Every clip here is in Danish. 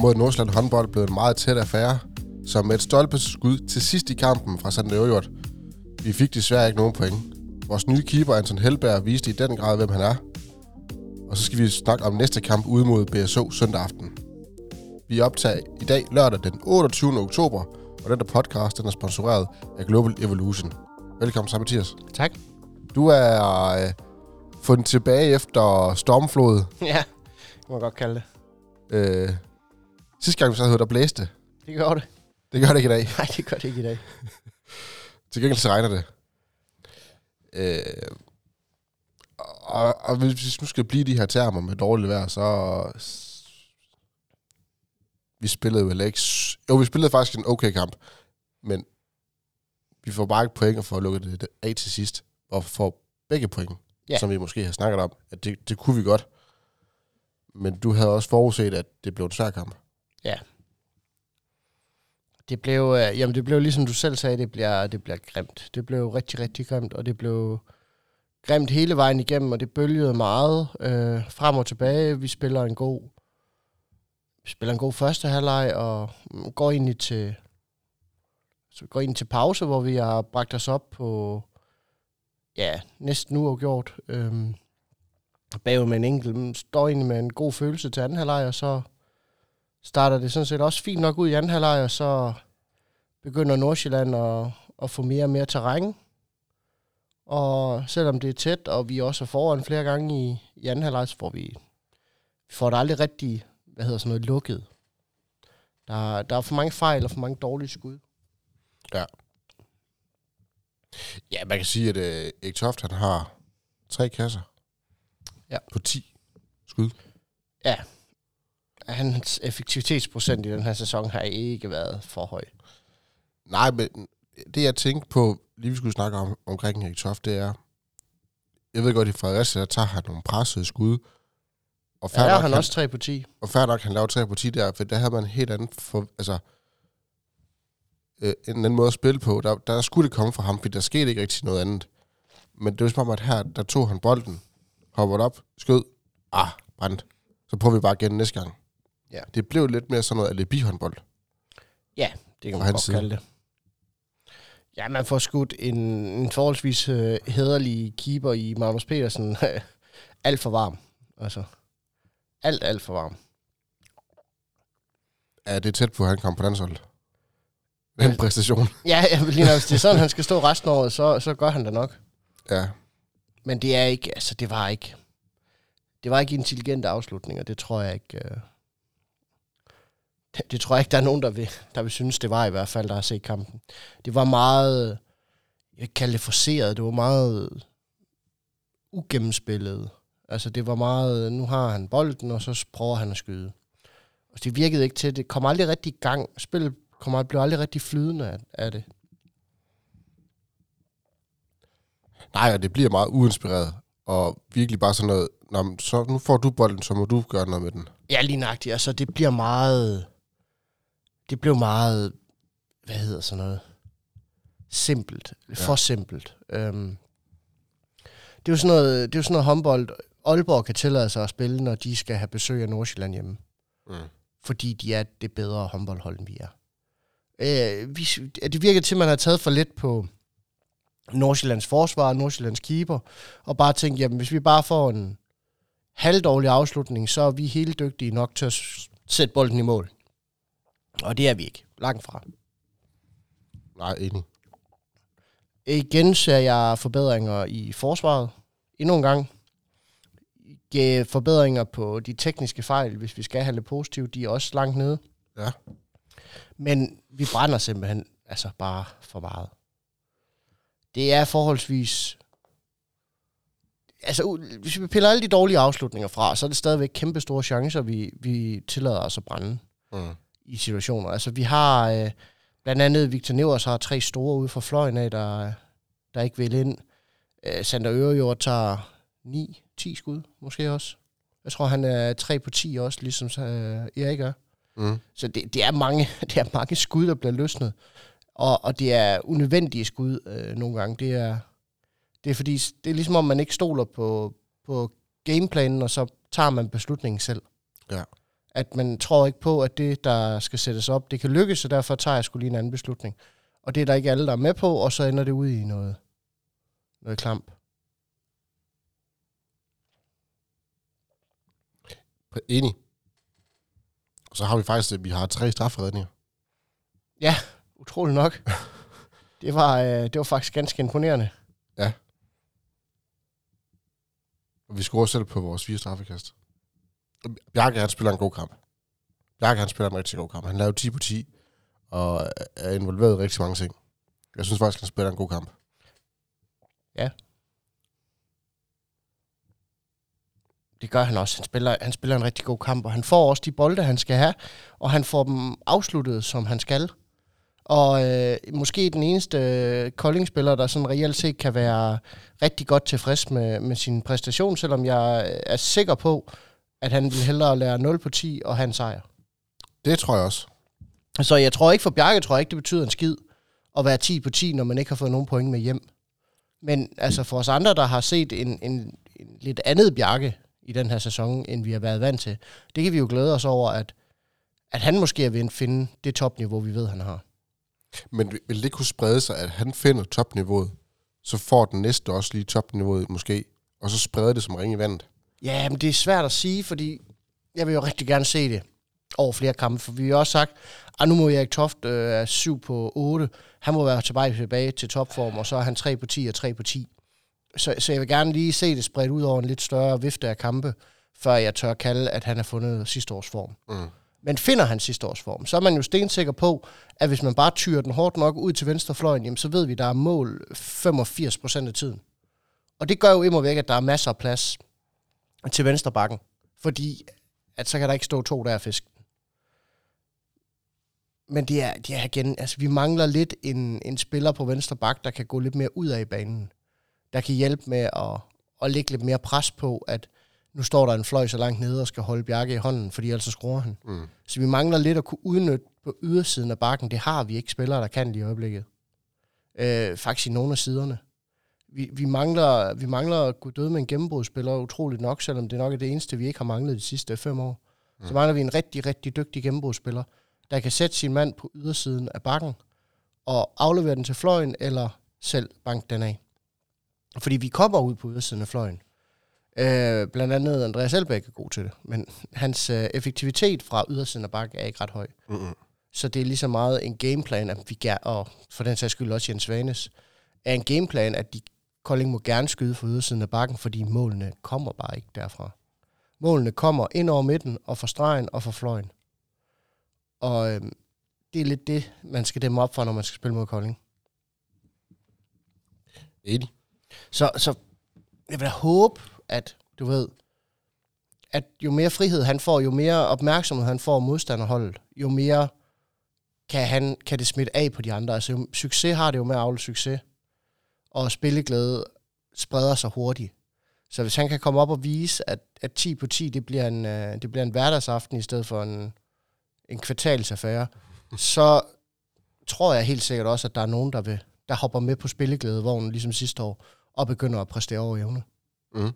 mod Nordsjælland håndbold blev en meget tæt affære, som med et stolpeskud til sidst i kampen fra Sande Øvrigt. Vi fik desværre ikke nogen point. Vores nye keeper, Anton Helberg, viste i den grad, hvem han er. Og så skal vi snakke om næste kamp ude mod BSO søndag aften. Vi optager i dag lørdag den 28. oktober, og den der podcast den er sponsoreret af Global Evolution. Velkommen sammen, Mathias. Tak. Du er øh, fundet tilbage efter stormflod. Ja, det må man godt kalde det. Øh, sidste gang vi sad, der blæste. Det gør det. Det gør det ikke i dag. Nej, det gør det ikke i dag. Til gengæld så regner det. Øh, og, og hvis vi nu skal blive de her termer med dårligt vejr, så... Vi spillede jo ikke... Jo, vi spillede faktisk en okay kamp, men vi får bare ikke point og får lukket det af til sidst, og får begge point, Ja. som vi måske har snakket om, at det, det kunne vi godt. Men du havde også forudset, at det blev en svær kamp. Ja. Det blev, øh, jamen det blev ligesom du selv sagde, det bliver, det bliver grimt. Det blev rigtig, rigtig grimt, og det blev grimt hele vejen igennem, og det bølgede meget øh, frem og tilbage. Vi spiller en god vi spiller en god første halvleg og går ind til så går ind til pause, hvor vi har bragt os op på ja, næsten uafgjort. Øhm, bagud med en enkelt, står egentlig med en god følelse til anden halvleg, og så starter det sådan set også fint nok ud i anden halvleg, og så begynder Nordsjælland at, at få mere og mere terræn. Og selvom det er tæt, og vi også er foran flere gange i, i anden halvleg, så får vi, vi får det aldrig rigtig, hvad hedder sådan noget, lukket. Der, der er for mange fejl og for mange dårlige skud. Ja, man kan sige, at øh, Erik Toft, han har tre kasser. Ja. På 10 skud. Hans effektivitetsprocent i den her sæson har ikke været for høj. Nej, men det jeg tænkte på, lige vi skulle snakke om, omkring Erik Toft, det er, jeg ved godt, i Fredericia, der tager han nogle pressede skud, og Ja, der er nok, han også 3 på 10. og fair nok, han laver 3 på 10 der, for der havde man en helt anden, for, altså, øh, en anden måde at spille på. Der, der skulle det komme fra ham, for der skete ikke rigtig noget andet. Men det var som om, at her, der tog han bolden, hoppede op, skød, ah, brændt. Så prøver vi bare igen næste gang. Ja. Det blev lidt mere sådan noget alibi-håndbold. Ja, det kan man godt side. kalde det. Ja, man får skudt en, en forholdsvis øh, hederlig keeper i Magnus Petersen alt for varm. Altså, alt, alt for varm. Ja, det er tæt på, at han kom på landsholdet. Den præstation. Ja, jeg vil lige nok, hvis det er sådan, han skal stå resten af året, så, så gør han det nok. Ja. Men det er ikke, altså det var ikke, det var ikke intelligente afslutninger, det tror jeg ikke, øh, det, tror jeg ikke, der er nogen, der vil, der vil synes, det var i hvert fald, der har set kampen. Det var meget, jeg vil kalde det forceret, det var meget ugennemspillet. Altså det var meget, nu har han bolden, og så prøver han at skyde. Og det virkede ikke til, det kom aldrig rigtig i gang. Spillet kom, blev aldrig rigtig flydende af, af det. Nej, og det bliver meget uinspireret. Og virkelig bare sådan noget, Nå, så nu får du bolden, så må du gøre noget med den. Ja, lige nøjagtigt. Altså, det bliver meget... Det blev meget... Hvad hedder sådan noget? Simpelt. For simpelt. Øhm, det er jo sådan noget, det er jo sådan noget håndbold. Aalborg kan tillade sig at spille, når de skal have besøg af Nordsjælland hjemme. Mm. Fordi de er det bedre håndboldhold, end vi er. Øh, vi, det virker til, at man har taget for let på Nordsjællands forsvar, Nordsjællands keeper, og bare tænkt, jamen hvis vi bare får en halvdårlig afslutning, så er vi helt dygtige nok til at sætte bolden i mål. Og det er vi ikke. Langt fra. Nej, enig. Igen ser jeg forbedringer i forsvaret. Endnu en gang. Ge- Forbedringer på de tekniske fejl, hvis vi skal have lidt positivt, de er også langt nede. Ja. Men vi brænder simpelthen altså bare for meget. Det er forholdsvis... Altså, hvis vi piller alle de dårlige afslutninger fra, så er det stadigvæk kæmpe store chancer, vi, vi tillader os at brænde Mm. I situationer. Altså, vi har øh, blandt andet Victor Nevers har tre store ude fra fløjen af, der, der ikke vil ind. Øh, Sander Ørejord tager 9-10 skud, måske også. Jeg tror, han er 3 på 10 også, ligesom øh, Erik er. Mm. Så det, det, er mange, det er mange skud, der bliver løsnet. Og, og det er unødvendige skud øh, nogle gange. Det er, det er fordi, det er ligesom om, man ikke stoler på, på gameplanen, og så tager man beslutningen selv. Ja. At man tror ikke på, at det, der skal sættes op, det kan lykkes, og derfor tager jeg skulle lige en anden beslutning. Og det er der ikke alle, der er med på, og så ender det ud i noget, noget klamp. Enig. Og så har vi faktisk, at vi har tre strafredninger. Ja, utroligt nok. det, var, øh, det var faktisk ganske imponerende. Og vi scorer selv på vores fire straffekast. Bjarke, han spiller en god kamp. Bjarke, han spiller en rigtig god kamp. Han laver 10 på 10, og er involveret i rigtig mange ting. Jeg synes faktisk, han spiller en god kamp. Ja. Det gør han også. Han spiller, han spiller en rigtig god kamp, og han får også de bolde, han skal have, og han får dem afsluttet, som han skal. Og øh, måske den eneste øh, Kolding-spiller, der sådan reelt set kan være rigtig godt tilfreds med, med sin præstation, selvom jeg øh, er sikker på, at han vil hellere lære 0 på 10 og have en sejr. Det tror jeg også. Så jeg tror ikke for Bjarke, tror jeg ikke, det betyder en skid at være 10 på 10, når man ikke har fået nogen point med hjem. Men altså for os andre, der har set en, en, en lidt andet Bjarke i den her sæson, end vi har været vant til, det kan vi jo glæde os over, at, at han måske er ved at finde det topniveau, vi ved, han har. Men vil det kunne sprede sig, at han finder topniveauet, så får den næste også lige topniveauet måske, og så spreder det som ring i vandet? Ja, men det er svært at sige, fordi jeg vil jo rigtig gerne se det over flere kampe, for vi har også sagt, at nu må Erik Toft øh, er 7 på 8, han må være tilbage, tilbage til topform, og så er han 3 på 10 og 3 på 10. Så, så jeg vil gerne lige se det spredt ud over en lidt større vifte af kampe, før jeg tør kalde, at han har fundet sidste års form. Mm. Men finder han sidste års form, så er man jo stensikker på, at hvis man bare tyrer den hårdt nok ud til venstrefløjen, jamen så ved vi, at der er mål 85 procent af tiden. Og det gør jo imod væk, at der er masser af plads til venstre bakken. Fordi at så kan der ikke stå to der og fiske. Men det er, det er igen, altså vi mangler lidt en, en spiller på venstre bak, der kan gå lidt mere ud af banen. Der kan hjælpe med at, at lægge lidt mere pres på, at nu står der en fløj så langt nede og skal holde Bjarke i hånden, fordi ellers så skruer han. Mm. Så vi mangler lidt at kunne udnytte på ydersiden af bakken. Det har vi ikke spillere, der kan lige i øjeblikket. Øh, faktisk i nogle af siderne. Vi, vi, mangler, vi mangler at gå døde med en gennembrudsspiller utroligt nok, selvom det nok er det eneste, vi ikke har manglet de sidste fem år. Mm. Så mangler vi en rigtig, rigtig dygtig gennembrudsspiller, der kan sætte sin mand på ydersiden af bakken og aflevere den til fløjen, eller selv banke den af. Fordi vi kommer ud på ydersiden af fløjen. Øh, blandt andet Andreas Elbæk er god til det, men hans øh, effektivitet fra ydersiden af bakken er ikke ret høj. Mm-mm. Så det er lige så meget en gameplan, at vi gerne, og for den sags skyld også Jens Vanes, er en gameplan, at de Kolding må gerne skyde fra ydersiden af bakken, fordi målene kommer bare ikke derfra. Målene kommer ind over midten, og fra stregen og fra fløjen. Og øhm, det er lidt det, man skal dæmme op for, når man skal spille mod Kolding. Enig. Så, så jeg vil håbe, at du ved, at jo mere frihed han får, jo mere opmærksomhed han får modstanderholdet, jo mere kan, han, kan det smitte af på de andre. Altså jo, succes har det jo med at afle succes, og spilleglæde spreder sig hurtigt. Så hvis han kan komme op og vise, at, at 10 på 10, det bliver en, øh, det bliver en hverdagsaften i stedet for en, en kvartalsaffære, så tror jeg helt sikkert også, at der er nogen, der, vil, der hopper med på spilleglædevognen, ligesom sidste år, og begynder at præstere over evne. Mm.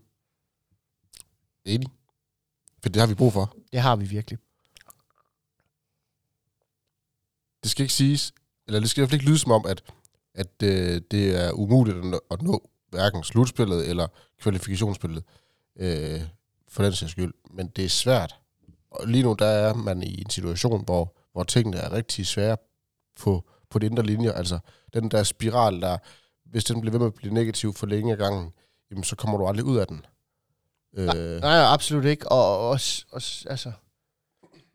Enig. For det har vi brug for. Det har vi virkelig. Det skal ikke siges, eller det skal i hvert fald ikke lyde som om, at, at øh, det er umuligt at nå, at nå hverken slutspillet eller kvalifikationsspillet, øh, for den sags skyld. Men det er svært. Og lige nu der er man i en situation, hvor, hvor tingene er rigtig svære på, på de indre linjer. Altså den der spiral, der, hvis den bliver ved med at blive negativ for længe af gangen, jamen, så kommer du aldrig ud af den. Øh, Nej, absolut ikke. Og også, også altså,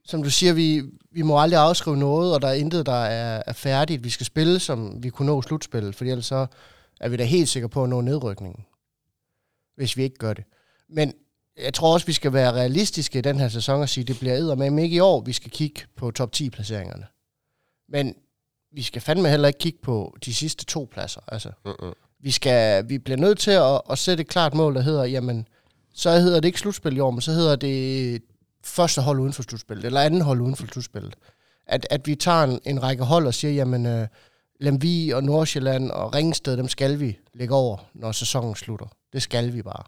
som du siger, vi, vi må aldrig afskrive noget, og der er intet, der er, er færdigt. Vi skal spille, som vi kunne nå slutspillet, for ellers så er vi da helt sikre på at nå nedrykningen, hvis vi ikke gør det. Men jeg tror også, vi skal være realistiske i den her sæson og sige, at det bliver med ikke i år, vi skal kigge på top 10 placeringerne. Men vi skal fandme heller ikke kigge på de sidste to pladser. Altså, mm-mm. vi, skal, vi bliver nødt til at, at sætte et klart mål, der hedder, jamen, så hedder det ikke slutspil i år, men så hedder det første hold uden for slutspillet, eller anden hold uden for slutspillet. At, at vi tager en, en række hold og siger, jamen, øh, Lemvi og Nordsjælland og Ringsted, dem skal vi lægge over, når sæsonen slutter. Det skal vi bare.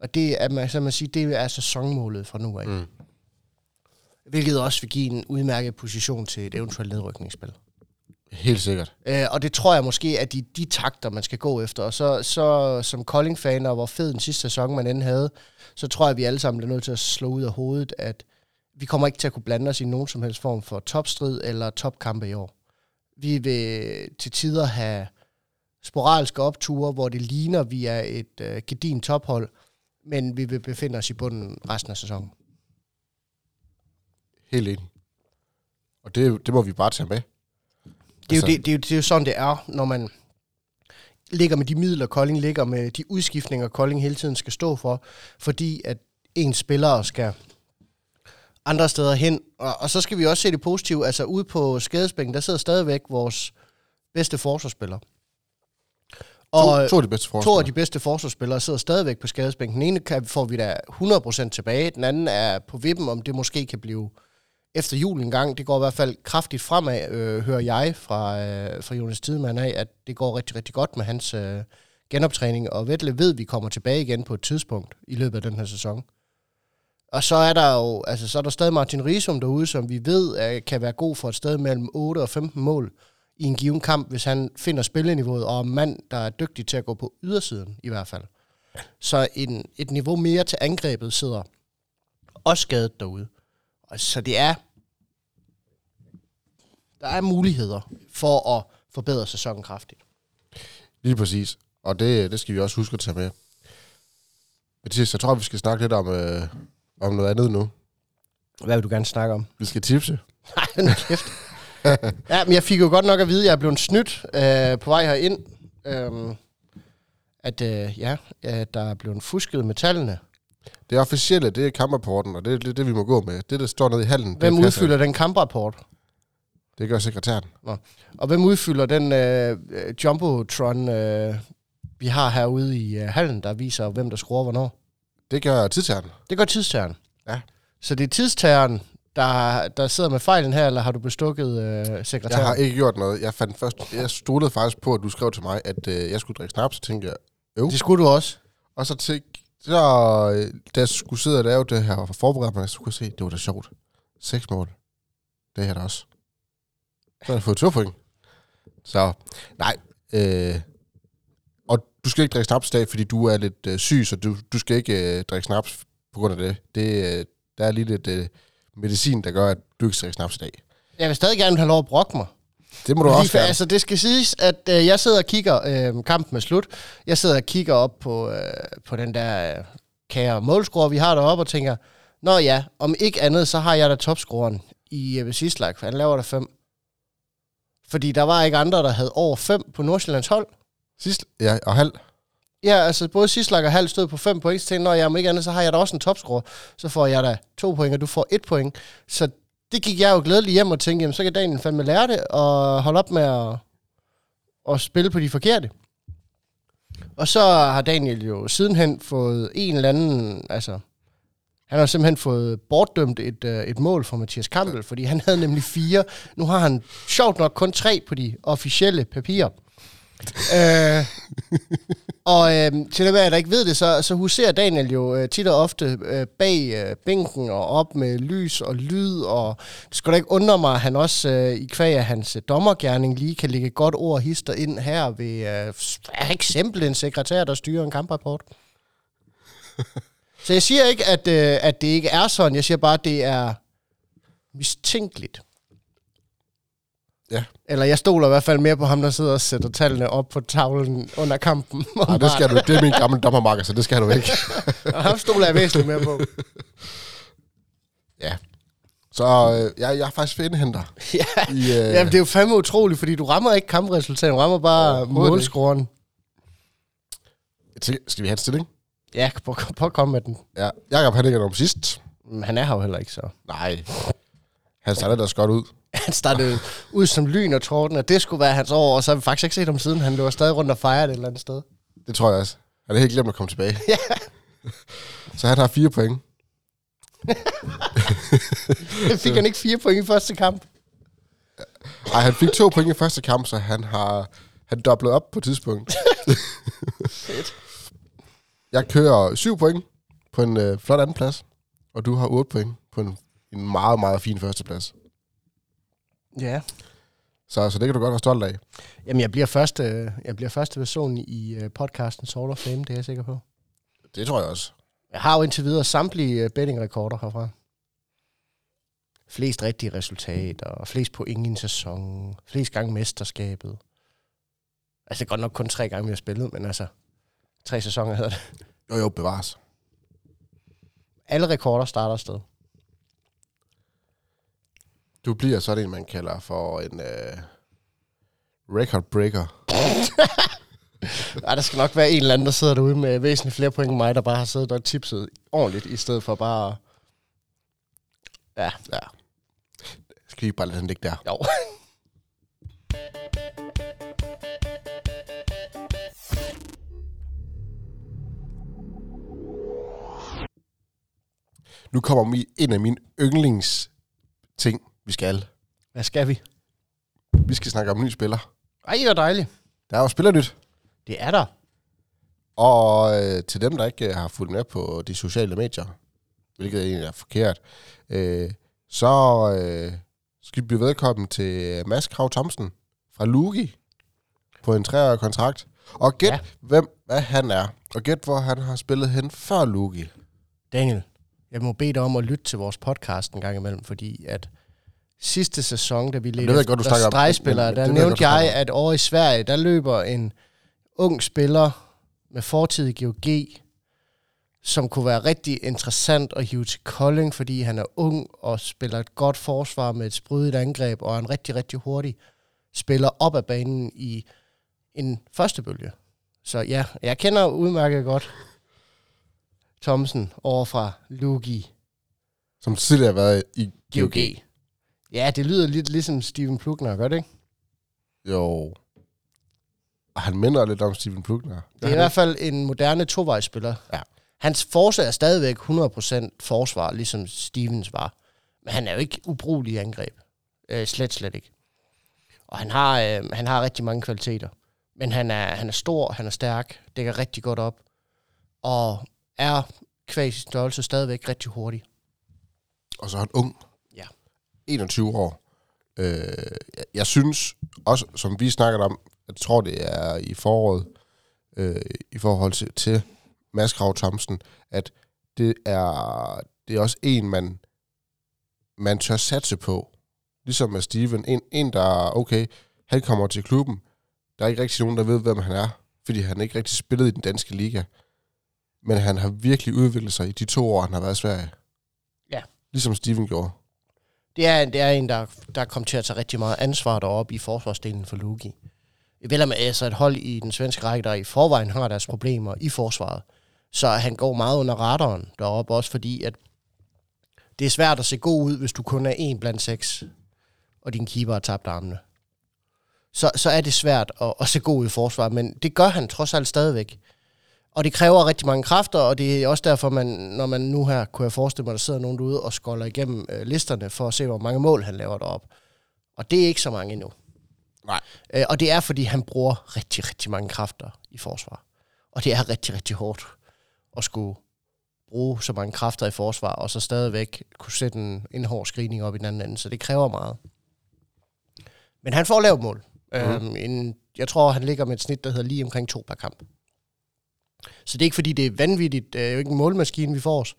Og det er, man, så man siger, det er sæsonmålet fra nu af. Mm. hvilket også vil give en udmærket position til et eventuelt nedrykningsspil. Helt sikkert. Øh, og det tror jeg måske er de, de takter, man skal gå efter. Og så, så som Kolding-fan, og hvor fed den sidste sæson man end havde, så tror jeg, at vi alle sammen bliver nødt til at slå ud af hovedet, at vi kommer ikke til at kunne blande os i nogen som helst form for topstrid eller topkampe i år. Vi vil til tider have sporadiske opture, hvor det ligner, at vi er et øh, gedin tophold, men vi vil befinde os i bunden resten af sæsonen. Helt enig. Og det, det må vi bare tage med. Det er, Altså- jo, det, det, er jo, det er jo sådan, det er, når man ligger med de midler, Kolding ligger med, de udskiftninger, Kolding hele tiden skal stå for, fordi at ens spillere skal andre steder hen. Og, og så skal vi også se det positive. Altså ude på skadesbænken, der sidder stadigvæk vores bedste forsvarsspiller. Og, to, to af de bedste to af de bedste forsvarsspillere sidder stadigvæk på skadesbænken. Den ene kan, får vi da 100% tilbage, den anden er på vippen, om det måske kan blive efter julen gang. Det går i hvert fald kraftigt fremad, øh, hører jeg fra, øh, fra Jonas Tidemand af, at det går rigtig, rigtig godt med hans øh, genoptræning, og Vettle ved, at vi kommer tilbage igen på et tidspunkt i løbet af den her sæson. Og så er der jo, altså så er der stadig Martin Risum derude, som vi ved er, kan være god for et sted mellem 8 og 15 mål i en given kamp, hvis han finder spilleniveauet, og er en mand, der er dygtig til at gå på ydersiden i hvert fald. Så en, et niveau mere til angrebet sidder også skadet derude. Og så det er, der er muligheder for at forbedre sæsonen kraftigt. Lige præcis. Og det, det skal vi også huske at tage med. Mathias, jeg tror, vi skal snakke lidt om, øh, om noget andet nu. Hvad vil du gerne snakke om? Vi skal tipse. Nej, nu kæft. ja, men jeg fik jo godt nok at vide, at jeg er blevet snydt øh, på vej herind. Øhm, at øh, ja, at der er blevet fusket med tallene. Det officielle, det er kamprapporten, og det er det, det, vi må gå med. Det, der står nede i hallen, Hvem det, udfylder den kamprapport? Det gør sekretæren. Og hvem udfylder den øh, Jumbotron, øh, vi har herude i øh, hallen, der viser, hvem der skruer hvornår? Det gør tidtageren. Det går tidstageren. Ja. Så det er tidstageren, der, der sidder med fejlen her, eller har du bestukket øh, sekretæren? Jeg har ikke gjort noget. Jeg fandt først, jeg stolede faktisk på, at du skrev til mig, at øh, jeg skulle drikke snaps, så tænkte jeg, jo. Det skulle du også. Og så tænkte så, øh, da jeg skulle sidde og lave det her og forberede mig, så kunne jeg se, det var da sjovt. Seks mål. Det er da også. Så har jeg fået to point. Så, nej. Øh, og du skal ikke drikke snaps i dag, fordi du er lidt øh, syg, så du, du skal ikke øh, drikke snaps på grund af det. det øh, der er lige lidt øh, medicin, der gør, at du ikke skal drikke snaps i dag. Jeg vil stadig gerne have lov at brokke mig. Det må du Fordi, også gerne. altså, det skal siges, at øh, jeg sidder og kigger, øh, kampen er slut, jeg sidder og kigger op på, øh, på den der øh, kære målscore, vi har deroppe, og tænker, nå ja, om ikke andet, så har jeg da topscoren i Jeppe Sislak, for han laver der fem. Fordi der var ikke andre, der havde over fem på Nordsjællands hold. Sidst, ja, og halv. Ja, altså både Sislak og Hal stod på 5 point, så tænkte jeg, når jeg om ikke andet, så har jeg da også en topscore. Så får jeg da to point, og du får et point. Så det gik jeg jo glædeligt hjem og tænkte, jamen, så kan Daniel fandme lære det, og holde op med at, at spille på de forkerte. Og så har Daniel jo sidenhen fået en eller anden, altså, han har simpelthen fået bortdømt et, øh, et mål for Mathias Kampel, fordi han havde nemlig fire. Nu har han sjovt nok kun tre på de officielle papirer øh, og øh, til det med, at der ikke ved det, så, så huserer Daniel jo øh, tit og ofte øh, bag øh, bænken og op med lys og lyd, og det skulle da ikke undre mig, at han også øh, i kvæg af hans øh, dommergærning lige kan lægge godt ord og hister ind her ved øh, eksempel en sekretær, der styrer en kamprapport. så jeg siger ikke, at, øh, at det ikke er sådan, jeg siger bare, at det er mistænkeligt. Ja. Eller jeg stoler i hvert fald mere på ham, der sidder og sætter tallene op på tavlen under kampen. Nej, det skal du. Det er min gamle dommermarker, så det skal du ikke. Og ham stoler jeg væsentligt mere på. Ja. Så øh, jeg, jeg er faktisk indhenter. ja, I, øh, Jamen, det er jo fandme utroligt, fordi du rammer ikke kampresultatet, du rammer bare Overhovedet målscoren. skal vi have en stilling? Ja, prøv, prøv at komme med den. Ja. Jakob, han ligger om sidst. Men han er her jo heller ikke så. Nej. Han starter ellers godt ud. Han startede ud som lyn og torden, og det skulle være hans år, og så har vi faktisk ikke set ham siden. Han løber stadig rundt og fejrer det et eller andet sted. Det tror jeg også. Han er helt glemt at komme tilbage. Så han har fire point. Fik han ikke fire point i første kamp? Nej, han fik to point i første kamp, så han har han dobblet op på et tidspunkt. Jeg kører syv point på en øh, flot anden plads, og du har otte point på en, en meget, meget fin førsteplads. Ja. Så, så det kan du godt være stolt af. Jamen, jeg bliver første, jeg bliver første person i uh, podcasten Sort of Fame, det er jeg sikker på. Det tror jeg også. Jeg har jo indtil videre samtlige uh, betting-rekorder herfra. Flest rigtige resultater, flest point i en sæson, flest gange mesterskabet. Altså, det er godt nok kun tre gange, vi har spillet, men altså, tre sæsoner hedder det. Jo, jo, bevares. Alle rekorder starter sted. Du bliver sådan en, man kalder for en uh, record breaker. Ej, der skal nok være en eller anden, der sidder derude med væsentligt flere point end mig, der bare har siddet og tipset ordentligt, i stedet for bare... Ja, Ja. Skal vi ikke bare lade den ligge der? jo. Nu kommer mi en af mine yndlings ting, vi skal. Hvad skal vi? Vi skal snakke om en ny spiller. Ej, hvor dejligt. Der er jo spillernyt. Det er der. Og øh, til dem, der ikke øh, har fulgt med på de sociale medier, hvilket egentlig er forkert, øh, så øh, skal vi blive velkommen til Mads Krav Thomsen fra Lugi på en treårig kontrakt. Og gæt, ja. hvem hvad han er. Og gæt, hvor han har spillet hen før Lugi. Daniel, jeg må bede dig om at lytte til vores podcast en gang imellem, fordi at sidste sæson, da vi ledte jeg godt, du stregspillere, der jeg godt, nævnte snakker jeg, at over i Sverige, der løber en ung spiller med fortid i GOG, som kunne være rigtig interessant at hive til Kolding, fordi han er ung og spiller et godt forsvar med et sprydigt angreb, og er en rigtig, rigtig hurtig spiller op ad banen i en første bølge. Så ja, jeg kender udmærket godt Thomsen over fra Lugi. Som tidligere har været i GOG. Ja, det lyder lidt ligesom Steven Plugner, gør det ikke? Jo. Han minder lidt om Steven Plugner. Det er i hvert fald en moderne tovejsspiller. Ja. Hans forsvar er stadigvæk 100% forsvar, ligesom Stevens var. Men han er jo ikke ubrugelig i angreb. Øh, slet, slet ikke. Og han har, øh, han har rigtig mange kvaliteter. Men han er, han er stor, han er stærk, dækker rigtig godt op. Og er kvæg størrelse stadigvæk rigtig hurtig. Og så er han ung. Ja. 21 år. Øh, jeg, jeg synes også, som vi snakkede om, jeg tror det er i foråret, øh, i forhold til, til Mads Krav Thomsen, at det er, det er også en, man, man tør satse på. Ligesom med Steven. En, en, der er okay, han kommer til klubben. Der er ikke rigtig nogen, der ved, hvem han er, fordi han ikke rigtig spillet i den danske liga. Men han har virkelig udviklet sig i de to år, han har været i Sverige. Ja. Ligesom Steven gjorde. Det er, det er en, der, der kom til at tage rigtig meget ansvar deroppe i forsvarsdelen for Lugi. Vel med altså et hold i den svenske række, der i forvejen har deres problemer i forsvaret. Så han går meget under radaren deroppe, også fordi at det er svært at se god ud, hvis du kun er en blandt seks, og din keeper har tabt armene. Så, så er det svært at, at se god ud i forsvaret, men det gør han trods alt stadigvæk. Og det kræver rigtig mange kræfter, og det er også derfor, man, når man nu her, kunne jeg forestille mig, der sidder nogen derude og skolder igennem øh, listerne for at se, hvor mange mål han laver derop. Og det er ikke så mange endnu. Nej. Øh, og det er, fordi han bruger rigtig, rigtig mange kræfter i forsvar. Og det er rigtig, rigtig hårdt at skulle bruge så mange kræfter i forsvar, og så stadigvæk kunne sætte en, en hård screening op i den anden ende. Så det kræver meget. Men han får lavet mål. Mm. Øhm, en, jeg tror, han ligger med et snit, der hedder lige omkring to per kamp. Så det er ikke, fordi det er vanvittigt. Det er jo ikke en målmaskine, vi får os.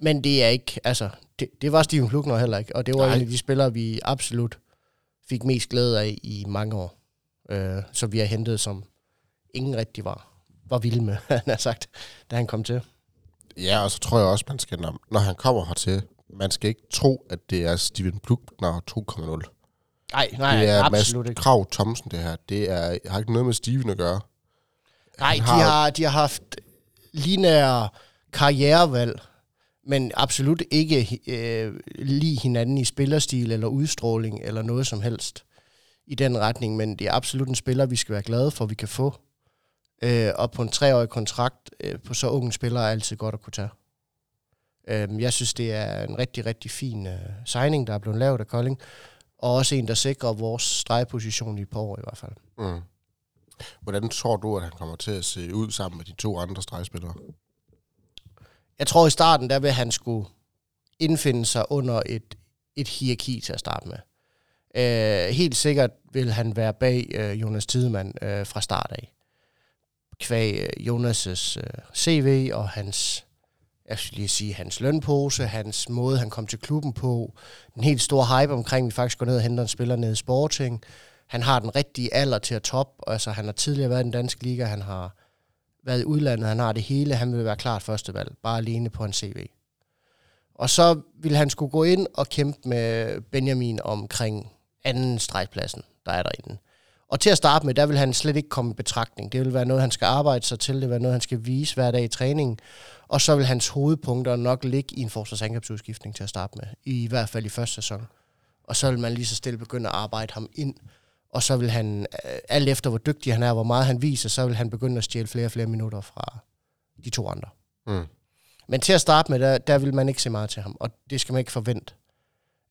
Men det er ikke, altså, det, det var Steven Klugner heller ikke. Og det var Nej. en af de spillere, vi absolut fik mest glæde af i mange år. Øh, så vi har hentet, som ingen rigtig var, var vilde med, han har sagt, da han kom til. Ja, og så tror jeg også, man skal, når, når han kommer hertil, man skal ikke tro, at det er Steven Plugner 2.0. Nej, nej, det er absolut Mads ikke. Krav Thomsen, det her. Det er, har ikke noget med Steven at gøre. Nej, de Han har- har, de har haft lineære karrierevalg, men absolut ikke øh, lige hinanden i spillerstil eller udstråling eller noget som helst i den retning, men det er absolut en spiller, vi skal være glade for, vi kan få. Øh, og på en treårig kontrakt øh, på så unge spillere er altid godt at kunne tage. Øh, jeg synes, det er en rigtig, rigtig fin øh, signing, der er blevet lavet af Kolding, og også en, der sikrer vores stregposition i et par år i hvert fald. Mm. Hvordan tror du, at han kommer til at se ud sammen med de to andre stregspillere? Jeg tror i starten, der vil han skulle indfinde sig under et, et hierarki til at starte med. Øh, helt sikkert vil han være bag øh, Jonas Tidemann øh, fra start af. Kvæg øh, Jonas' øh, CV og hans, jeg skal lige sige, hans lønpose, hans måde, han kom til klubben på, den helt store hype omkring, at vi faktisk går ned og henter en spiller ned i Sporting. Han har den rigtige alder til at top, altså han har tidligere været i den danske liga, han har været i udlandet, han har det hele, han vil være klart førstevalg, bare alene på en CV. Og så vil han skulle gå ind og kæmpe med Benjamin omkring anden stregpladsen, der er derinde. Og til at starte med, der vil han slet ikke komme i betragtning. Det vil være noget, han skal arbejde sig til, det vil være noget, han skal vise hver dag i træningen. Og så vil hans hovedpunkter nok ligge i en forsvarsangrebsudskiftning til at starte med, i hvert fald i første sæson. Og så vil man lige så stille begynde at arbejde ham ind, og så vil han, øh, alt efter hvor dygtig han er, hvor meget han viser, så vil han begynde at stjæle flere og flere minutter fra de to andre. Mm. Men til at starte med, der, der vil man ikke se meget til ham, og det skal man ikke forvente.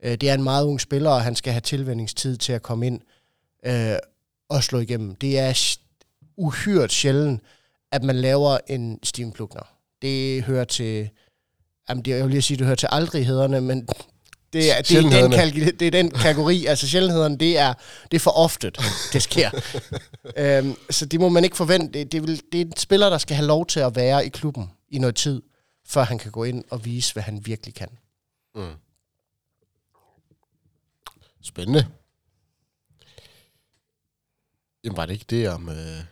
Øh, det er en meget ung spiller, og han skal have tilvændingstid til at komme ind øh, og slå igennem. Det er uhyret sjældent, at man laver en Steven Plugner. Det hører til, jamen det, jeg vil lige sige, det hører til aldrighederne, men det er, det, er den, kalk- det er den kategori, altså sjældenhederne, det er, det er for ofte, det sker. øhm, så det må man ikke forvente. Det, det, vil, det er en spiller, der skal have lov til at være i klubben i noget tid, før han kan gå ind og vise, hvad han virkelig kan. Mm. Spændende. Jamen, var det ikke det om, øh,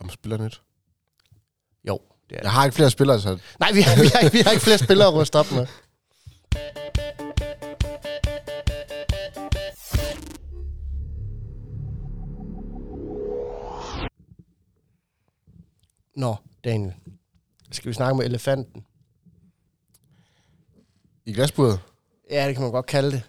om spillernyt? Jo, det er Jeg har ikke flere spillere, så... Nej, vi har, vi har, vi har ikke flere spillere at ryste op med. Nå, Daniel. Skal vi snakke med elefanten? I glasbudet? Ja, det kan man godt kalde det.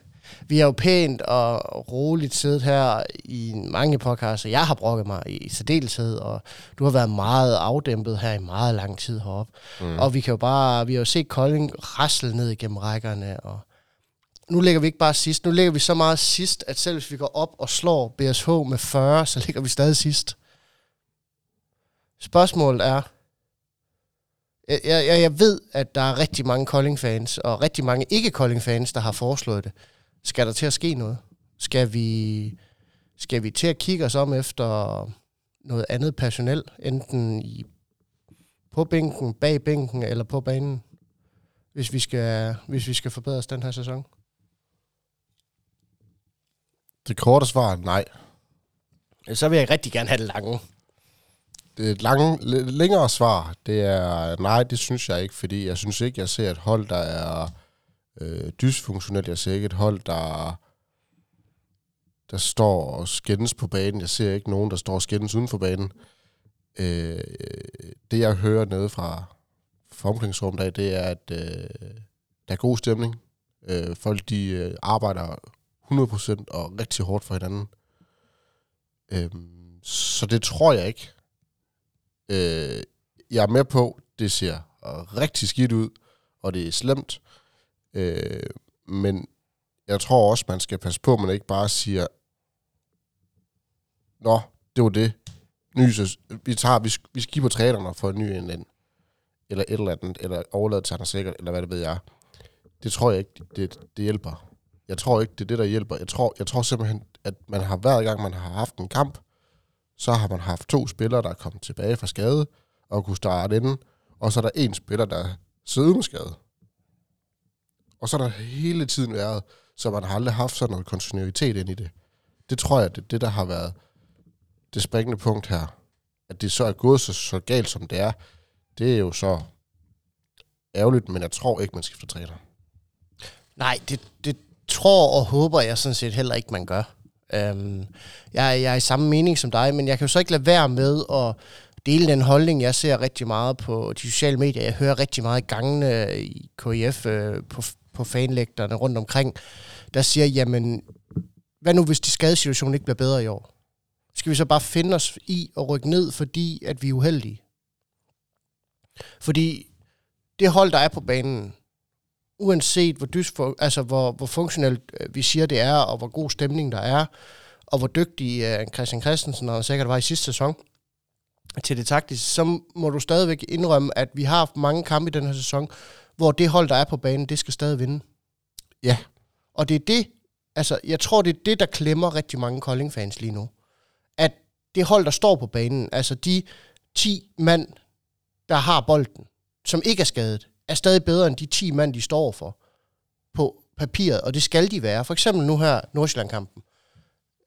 Vi har jo pænt og roligt siddet her i mange podcasts, og jeg har brokket mig i særdeleshed, og du har været meget afdæmpet her i meget lang tid heroppe. Mm. Og vi kan jo bare, vi har jo set Kolding rasle ned igennem rækkerne, og nu ligger vi ikke bare sidst, nu ligger vi så meget sidst, at selv hvis vi går op og slår BSH med 40, så ligger vi stadig sidst. Spørgsmålet er, jeg, jeg, jeg ved, at der er rigtig mange Kolding-fans, og rigtig mange ikke-Kolding-fans, der har foreslået det. Skal der til at ske noget? Skal vi, skal vi til at kigge os om efter noget andet personel, enten i, på bænken, bag bænken eller på banen, hvis vi skal, hvis vi skal forbedre os den her sæson? Det korte svar er nej. Så vil jeg rigtig gerne have det lange. Det lang, længere svar, det er nej, det synes jeg ikke, fordi jeg synes ikke, jeg ser et hold, der er øh, dysfunktionelt. Jeg ser ikke et hold, der, der står og skændes på banen. Jeg ser ikke nogen, der står og skændes uden for banen. Øh, det, jeg hører nede fra, fra omklædningsrummet, det er, at øh, der er god stemning. Øh, folk, de øh, arbejder 100% og rigtig hårdt for hinanden. Øh, så det tror jeg ikke. Øh, jeg er med på, det ser rigtig skidt ud, og det er slemt. Øh, men jeg tror også, man skal passe på, at man ikke bare siger, Nå, det var det. Ny, vi, tager, vi, vi skipper trænerne for en ny en, eller et eller andet, eller overlader til Anders Sikkert, eller hvad det ved jeg. Det tror jeg ikke, det, det hjælper. Jeg tror ikke, det er det, der hjælper. Jeg tror, jeg tror simpelthen, at man har hver gang, man har haft en kamp, så har man haft to spillere, der er kommet tilbage fra skade, og kunne starte inden, og så er der en spiller, der sidder med skade. Og så er der hele tiden været, så man har aldrig haft sådan noget kontinuitet ind i det. Det tror jeg, det er det, der har været det springende punkt her. At det så er gået så, så galt, som det er, det er jo så ærgerligt, men jeg tror ikke, man skifter træner. Nej, det, det tror og håber jeg sådan set heller ikke, man gør. Øhm, jeg, jeg er i samme mening som dig, men jeg kan jo så ikke lade være med at dele den holdning. Jeg ser rigtig meget på de sociale medier. Jeg hører rigtig meget i gangene i KIF øh, på, på fanlægterne rundt omkring, der siger, jamen, hvad nu hvis de skadesituation ikke bliver bedre i år? Skal vi så bare finde os i at rykke ned, fordi at vi er uheldige? Fordi det hold, der er på banen, uanset hvor, dysfor, altså hvor, hvor funktionelt øh, vi siger, det er, og hvor god stemning der er, og hvor dygtig uh, Christian Christensen og sikkert var i sidste sæson til det taktiske, så må du stadigvæk indrømme, at vi har haft mange kampe i den her sæson, hvor det hold, der er på banen, det skal stadig vinde. Ja. Og det er det, altså jeg tror, det er det, der klemmer rigtig mange Kolding-fans lige nu. At det hold, der står på banen, altså de 10 mand, der har bolden, som ikke er skadet, er stadig bedre end de 10 mand, de står for på papiret, og det skal de være. For eksempel nu her, Nordsjælland-kampen.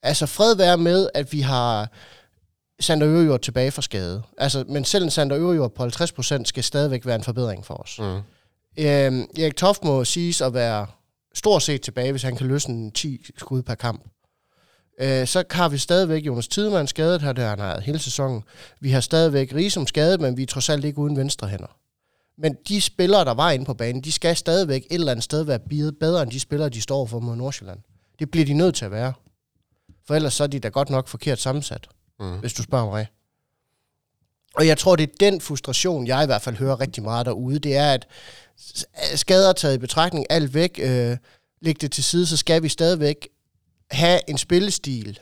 Altså fred være med, at vi har Sander Øverjord tilbage for skade. Altså, men selv en Sander Øverjord på 50% skal stadigvæk være en forbedring for os. Mm. Øhm, Erik Toft må siges at være stort set tilbage, hvis han kan løsne 10 skud per kamp. Øh, så har vi stadigvæk Jonas Tidemand skadet her, det har han har hele sæsonen. Vi har stadigvæk Risum skadet, men vi er trods alt ikke uden venstre hænder. Men de spillere, der var inde på banen, de skal stadigvæk et eller andet sted være bedre end de spillere, de står for mod Nordsjælland. Det bliver de nødt til at være. For ellers så er de da godt nok forkert sammensat, Mm. hvis du spørger mig. Og jeg tror, det er den frustration, jeg i hvert fald hører rigtig meget derude, det er, at skader taget i betragtning, alt væk, øh, læg det til side, så skal vi stadigvæk have en spillestil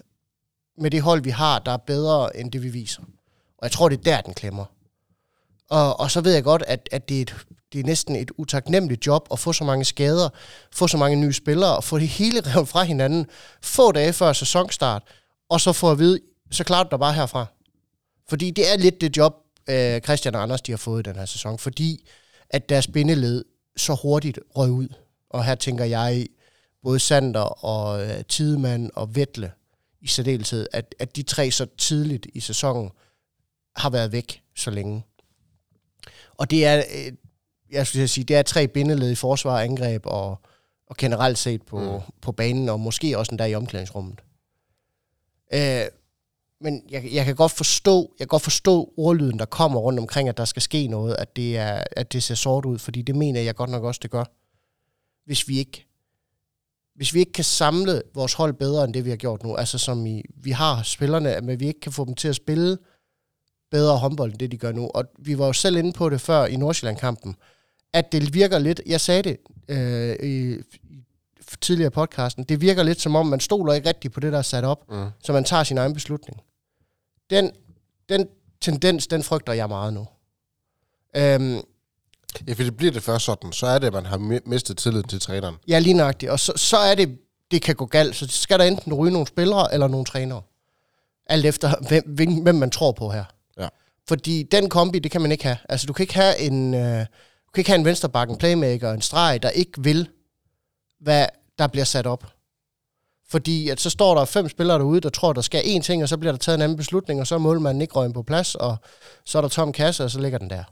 med det hold, vi har, der er bedre end det, vi viser. Og jeg tror, det er der, den klemmer. Og, og så ved jeg godt, at, at det, er et, det er næsten et utaknemmeligt job at få så mange skader, få så mange nye spillere, og få det hele revet fra hinanden få dage før sæsonstart, og så få at vide, så klarer du dig bare herfra. Fordi det er lidt det job, øh, Christian og Anders de har fået i den her sæson, fordi at deres bindeled så hurtigt røg ud. Og her tænker jeg både Sander og øh, Tidemand og Vettle i særdeleshed, at, at de tre så tidligt i sæsonen har været væk så længe. Og det er, øh, jeg skulle sige, det er tre bindeled i forsvar, angreb og, og generelt set på, mm. på banen, og måske også endda i omklædningsrummet. Øh, men jeg, jeg kan godt forstå, jeg kan godt forstå ordlyden, der kommer rundt omkring, at der skal ske noget, at det, er, at det ser sort ud, fordi det mener jeg godt nok også, det gør. Hvis vi ikke hvis vi ikke kan samle vores hold bedre end det, vi har gjort nu, altså som i, vi har spillerne, men vi ikke kan få dem til at spille bedre håndbold, end det de gør nu. Og vi var jo selv inde på det før i Nordsjælland-kampen, at det virker lidt, jeg sagde det øh, i, tidligere podcasten, det virker lidt som om, man stoler ikke rigtigt på det, der er sat op, Mm. så man tager sin egen beslutning. Den, den tendens, den frygter jeg meget nu. Øhm, Ja, for det bliver det først sådan, så er det, at man har mi- mistet tillid til træneren. ja, lige nøjagtigt. Og så, så er det, det kan gå galt. Så skal der enten ryge nogle spillere eller nogle trænere. Alt efter, hvem, hvem man tror på her. Fordi den kombi, det kan man ikke have. Altså, du kan ikke have en, øh, du kan ikke have en venstreback, en playmaker, en streg, der ikke vil, hvad der bliver sat op. Fordi at så står der fem spillere derude, der tror, der skal én ting, og så bliver der taget en anden beslutning, og så er målmanden ikke røget på plads, og så er der tom kasse, og så ligger den der.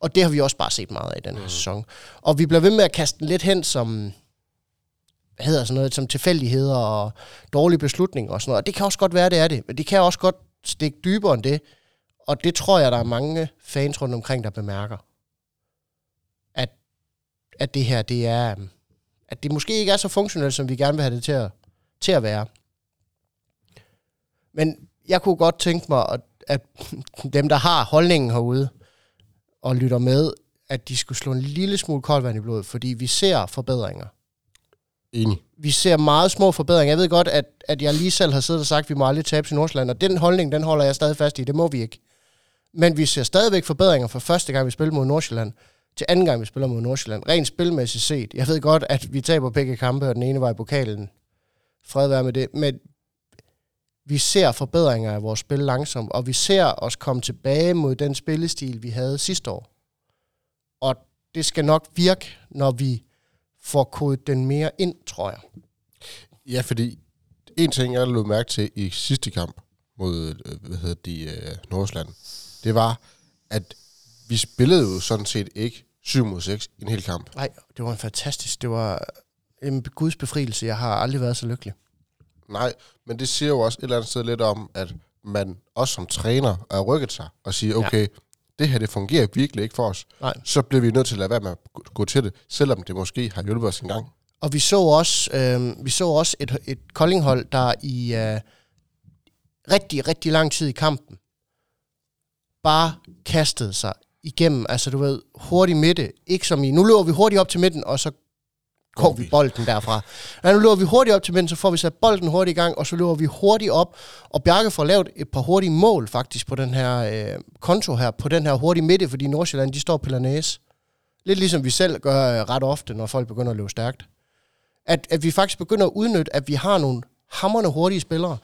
Og det har vi også bare set meget af i den her mm. sæson. Og vi bliver ved med at kaste den lidt hen som, hvad hedder sådan noget, som tilfældigheder og dårlige beslutninger og sådan noget. Og det kan også godt være, det er det. Men det kan også godt stikke dybere end det. Og det tror jeg, der er mange fans rundt omkring, der bemærker. At, at det her, det er... At det måske ikke er så funktionelt, som vi gerne vil have det til at, til at være. Men jeg kunne godt tænke mig, at, at dem, der har holdningen herude, og lytter med, at de skulle slå en lille smule koldt vand i blodet, fordi vi ser forbedringer. Enig. Vi ser meget små forbedringer. Jeg ved godt, at, at jeg lige selv har siddet og sagt, at vi må aldrig tabe til Nordsjælland, og den holdning, den holder jeg stadig fast i. Det må vi ikke. Men vi ser stadigvæk forbedringer fra første gang, vi spiller mod Nordsjælland, til anden gang, vi spiller mod Nordsjælland. Rent spilmæssigt set. Jeg ved godt, at vi taber begge kampe, og den ene var i pokalen. Fred være med det. Men vi ser forbedringer af vores spil langsomt, og vi ser os komme tilbage mod den spillestil, vi havde sidste år. Og det skal nok virke, når vi får kodet den mere ind, tror jeg. Ja, fordi en ting, jeg lå mærke til i sidste kamp mod, øh, hvad hedder de, øh, Nordsjælland, det var, at vi spillede jo sådan set ikke 7 mod 6 i en hel kamp. Nej, det var en fantastisk, det var en guds befrielse. Jeg har aldrig været så lykkelig. Nej, men det siger jo også et eller andet sted lidt om, at man også som træner er rykket sig og siger, okay, ja. det her det fungerer virkelig ikke for os. Nej. Så bliver vi nødt til at lade være med at gå- til det, selvom det måske har hjulpet os en gang. Og vi så også, øh, vi så også et, et koldinghold, der i øh, rigtig, rigtig lang tid i kampen bare kastede sig igennem. Altså du ved, hurtig midte. Ikke som i, nu løber vi hurtigt op til midten, og så går vi. bolden derfra. Nej, nu løber vi hurtigt op til midten, så får vi sat bolden hurtigt i gang, og så løber vi hurtigt op. Og Bjarke får lavet et par hurtige mål faktisk på den her øh, konto her, på den her hurtige midte, fordi Nordsjælland, de står på Lanæs. Lidt ligesom vi selv gør øh, ret ofte, når folk begynder at løbe stærkt. At, at vi faktisk begynder at udnytte, at vi har nogle hammerne hurtige spillere,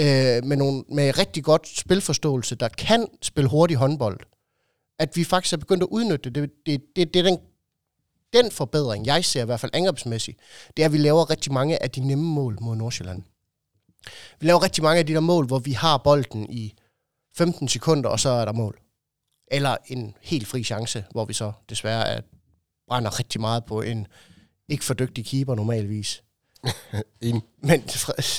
øh, med, nogle, med rigtig godt spilforståelse, der kan spille hurtig håndbold. At vi faktisk er begyndt at udnytte det. Det, det, det, det er den, den forbedring, jeg ser i hvert fald angrebsmæssigt, det er, at vi laver rigtig mange af de nemme mål mod Nordsjælland. Vi laver rigtig mange af de der mål, hvor vi har bolden i 15 sekunder, og så er der mål. Eller en helt fri chance, hvor vi så desværre er, brænder rigtig meget på en ikke for dygtig keeper normalvis. Enig. Men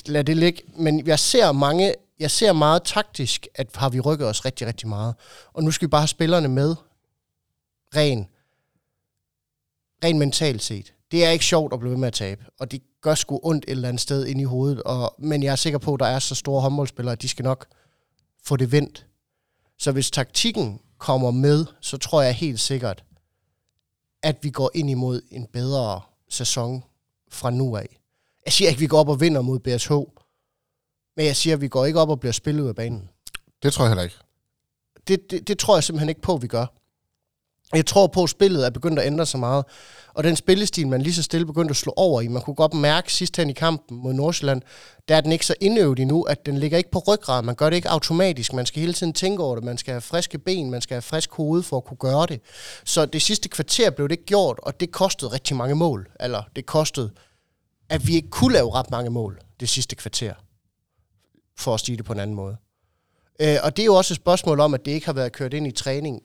lad det ligge. Men jeg ser mange, jeg ser meget taktisk, at har vi rykket os rigtig, rigtig meget. Og nu skal vi bare have spillerne med ren, ren mentalt set. Det er ikke sjovt at blive ved med at tabe, og det gør sgu ondt et eller andet sted ind i hovedet. Og, men jeg er sikker på, at der er så store håndboldspillere, at de skal nok få det vendt. Så hvis taktikken kommer med, så tror jeg helt sikkert, at vi går ind imod en bedre sæson fra nu af. Jeg siger ikke, at vi går op og vinder mod BSH, men jeg siger, at vi går ikke op og bliver spillet ud af banen. Det tror jeg heller ikke. Det, det, det tror jeg simpelthen ikke på, at vi gør. Jeg tror på, at spillet er begyndt at ændre sig meget. Og den spillestil, man lige så stille begyndte at slå over i, man kunne godt mærke sidst hen i kampen mod Nordsjælland, der er den ikke så indøvet endnu, at den ligger ikke på ryggrad. Man gør det ikke automatisk. Man skal hele tiden tænke over det. Man skal have friske ben, man skal have frisk hoved for at kunne gøre det. Så det sidste kvarter blev det ikke gjort, og det kostede rigtig mange mål. Eller det kostede, at vi ikke kunne lave ret mange mål det sidste kvarter. For at sige det på en anden måde. Øh, og det er jo også et spørgsmål om, at det ikke har været kørt ind i træning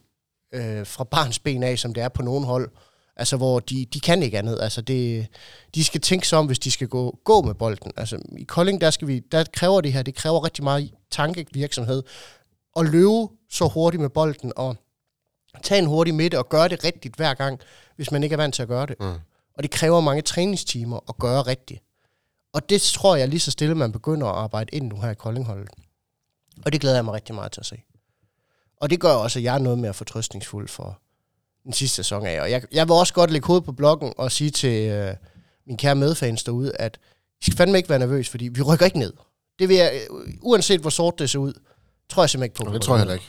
øh, fra barns ben af, som det er på nogle hold. Altså, hvor de, de kan ikke andet. Altså, det, de skal tænke sig om, hvis de skal gå, gå med bolden. Altså, i Kolding, der, skal vi, der kræver det her, det kræver rigtig meget tankevirksomhed. At løbe så hurtigt med bolden, og tage en hurtig midte, og gøre det rigtigt hver gang, hvis man ikke er vant til at gøre det. Mm. Og det kræver mange træningstimer at gøre rigtigt. Og det tror jeg lige så stille, man begynder at arbejde ind nu her i Koldingholdet. Og det glæder jeg mig rigtig meget til at se. Og det gør også, at jeg er noget mere fortrøstningsfuld for den sidste sæson af. Og jeg, jeg vil også godt lægge hovedet på bloggen og sige til øh, min kære medfans derude, at I skal fandme ikke være nervøs, fordi vi rykker ikke ned. Det vil jeg, uanset hvor sort det ser ud, tror jeg simpelthen ikke på. Det tror jeg heller ikke.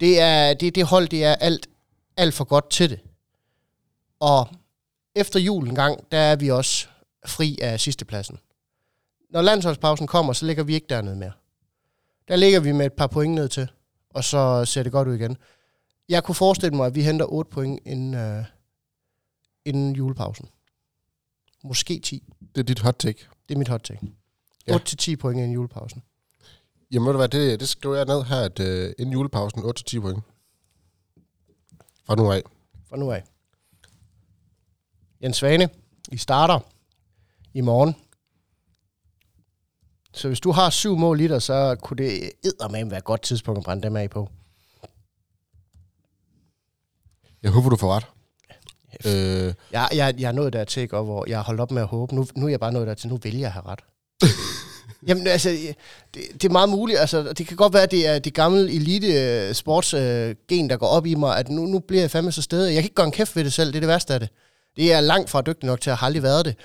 Det, er, det, det hold, det er alt, alt for godt til det. Og efter julen gang, der er vi også fri af sidstepladsen. Når landsholdspausen kommer, så ligger vi ikke dernede mere. Der ligger vi med et par point ned til og så ser det godt ud igen. Jeg kunne forestille mig, at vi henter 8 point inden, øh, inden julepausen. Måske 10. Det er dit hot take. Det er mit hot take. Ja. 8-10 point inden julepausen. Jamen ved du hvad, det, det skriver jeg ned her, at uh, inden julepausen 8-10 point. Fra nu af. Fra nu af. Jens Svane, I starter i morgen så hvis du har syv mål liter, så kunne det eddermame være et godt tidspunkt at brænde dem af på. Jeg håber, du får ret. Øh. Jeg, jeg, jeg er nået dertil, ikke, hvor jeg har holdt op med at håbe. Nu, nu er jeg bare nået dertil, nu vælger jeg have ret. Jamen altså, det, det er meget muligt. Altså, det kan godt være, at det er det gamle elite øh, sportsgen, uh, der går op i mig, at nu, nu bliver jeg fandme så stedet. Jeg kan ikke gøre en kæft ved det selv, det er det værste af det. Det er langt fra dygtig nok til at have aldrig været det.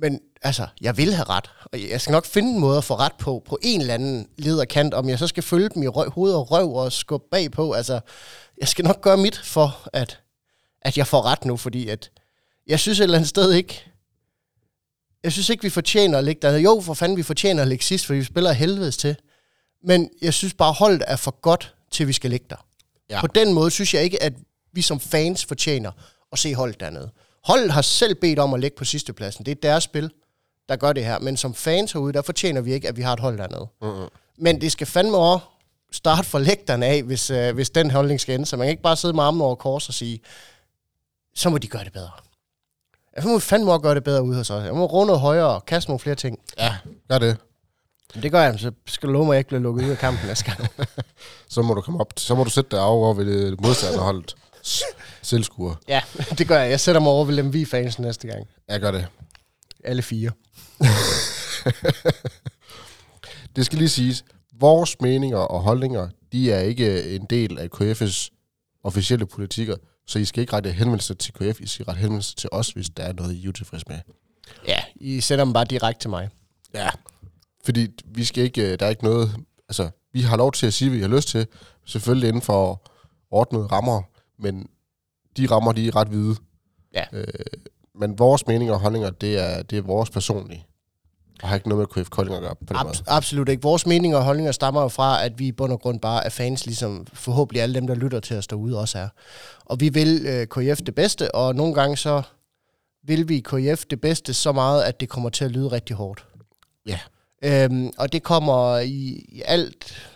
Men altså, jeg vil have ret. Og jeg skal nok finde en måde at få ret på, på en eller anden lederkant, om jeg så skal følge dem i røv, hoved og røv og skubbe bagpå. Altså, jeg skal nok gøre mit for, at, at jeg får ret nu, fordi at jeg synes et eller andet sted ikke, jeg synes ikke, vi fortjener at ligge der. Jo, for fanden, vi fortjener at ligge sidst, fordi vi spiller helvedes til. Men jeg synes bare, holdet er for godt, til vi skal ligge der. Ja. På den måde synes jeg ikke, at vi som fans fortjener at se holdet dernede. Holdet har selv bedt om at ligge på sidstepladsen. Det er deres spil, der gør det her. Men som fans herude, der fortjener vi ikke, at vi har et hold dernede. Mm-hmm. Men det skal fandme også starte for lægterne af, hvis, øh, hvis den holdning skal ende. Så man kan ikke bare sidde med armen over kors og sige, så må de gøre det bedre. Jeg må fandme også gøre det bedre ude hos os. Jeg må runde noget højere og kaste nogle flere ting. Ja, gør det. Det gør jeg, så skal du love mig, at jeg ikke bliver lukket ud af kampen næste gang. så må du komme op, så må du sætte dig over ved det modstanderholdet. Selvskuer. Ja, det gør jeg. Jeg sætter mig over ved Lemvi fans næste gang. Jeg gør det. Alle fire. det skal lige siges, vores meninger og holdninger, de er ikke en del af KF's officielle politikker, så I skal ikke rette henvendelse til KF, I skal rette henvendelse til os, hvis der er noget, I er utilfreds med. Ja, I sender dem bare direkte til mig. Ja, fordi vi skal ikke, der er ikke noget, altså, vi har lov til at sige, hvad vi har lyst til, selvfølgelig inden for ordnede rammer, men de rammer, de er ret hvide. Ja. Øh, men vores meninger og holdninger, det er, det er vores personlige. Og har ikke noget med KF Kolding at gøre på den Ab- måde. absolut ikke. Vores meninger og holdninger stammer jo fra, at vi i bund og grund bare er fans, ligesom forhåbentlig alle dem, der lytter til os derude også er. Og vi vil øh, KF det bedste, og nogle gange så vil vi KF det bedste så meget, at det kommer til at lyde rigtig hårdt. Ja. Øhm, og det kommer i, i alt,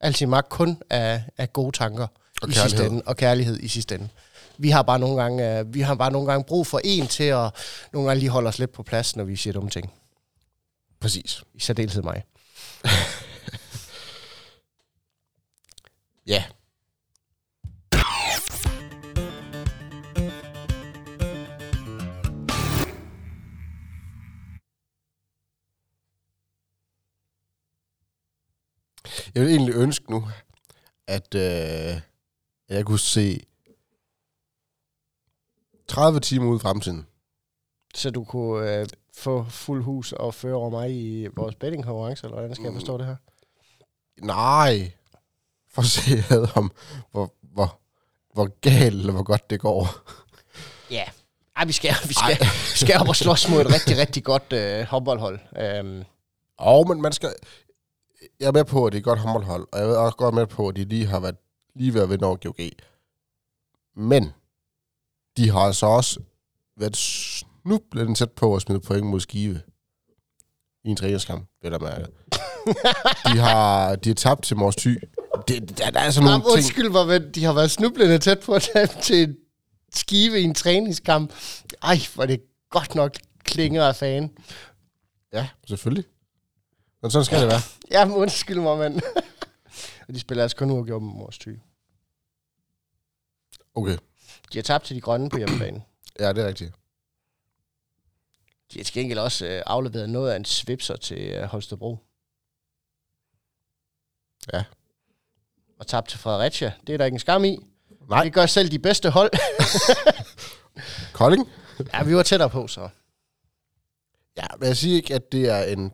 alt sin magt kun af, af gode tanker Og i sidste kærlighed. ende, og kærlighed i sidste ende. Vi har bare nogle gange, øh, vi har bare nogle gange brug for en til at nogle gange lige holde os lidt på plads, når vi siger dumme ting. Præcis. I særdeleshed mig. Ja. Jeg vil egentlig ønske nu, at øh, jeg kunne se 30 timer ud i fremtiden. Så du kunne øh, få fuld hus og føre over mig i vores bettingkonkurrence, eller hvordan skal jeg forstå det her? Nej. For at se ad om, hvor, hvor, hvor galt eller hvor godt det går. Ja. Ej, vi skal, vi skal, vi skal op og slås mod et rigtig, rigtig godt øh, håndboldhold. Øhm, Og men man skal... Jeg er med på, at det er et godt håndboldhold, og jeg er også godt med på, at de lige har været lige ved at vinde over GOG. Men de har altså også været snublende tæt på at smide point mod Skive i en træningskamp, vil der mærke. de har de har tabt til Mors Thy. Det, der, der er sådan nogle Jamen, ting... undskyld mig, de har været snublende tæt på at tabe til skive i en træningskamp. Ej, hvor det godt nok klinger af fan. Ja, selvfølgelig. Men sådan skal det være. Jamen, undskyld mig, mand. og de spiller altså kun uafgjort med Mors Thy. Okay, De har tabt til de grønne på hjemmebane. ja, det er rigtigt. De har til gengæld også øh, afleveret noget af en svipser til øh, Holstebro. Ja. Og tabt til Fredericia. Det er der ikke en skam i. Nej. Det gør selv de bedste hold. Kolding? ja, vi var tættere på, så. Ja, men jeg siger ikke, at det er en...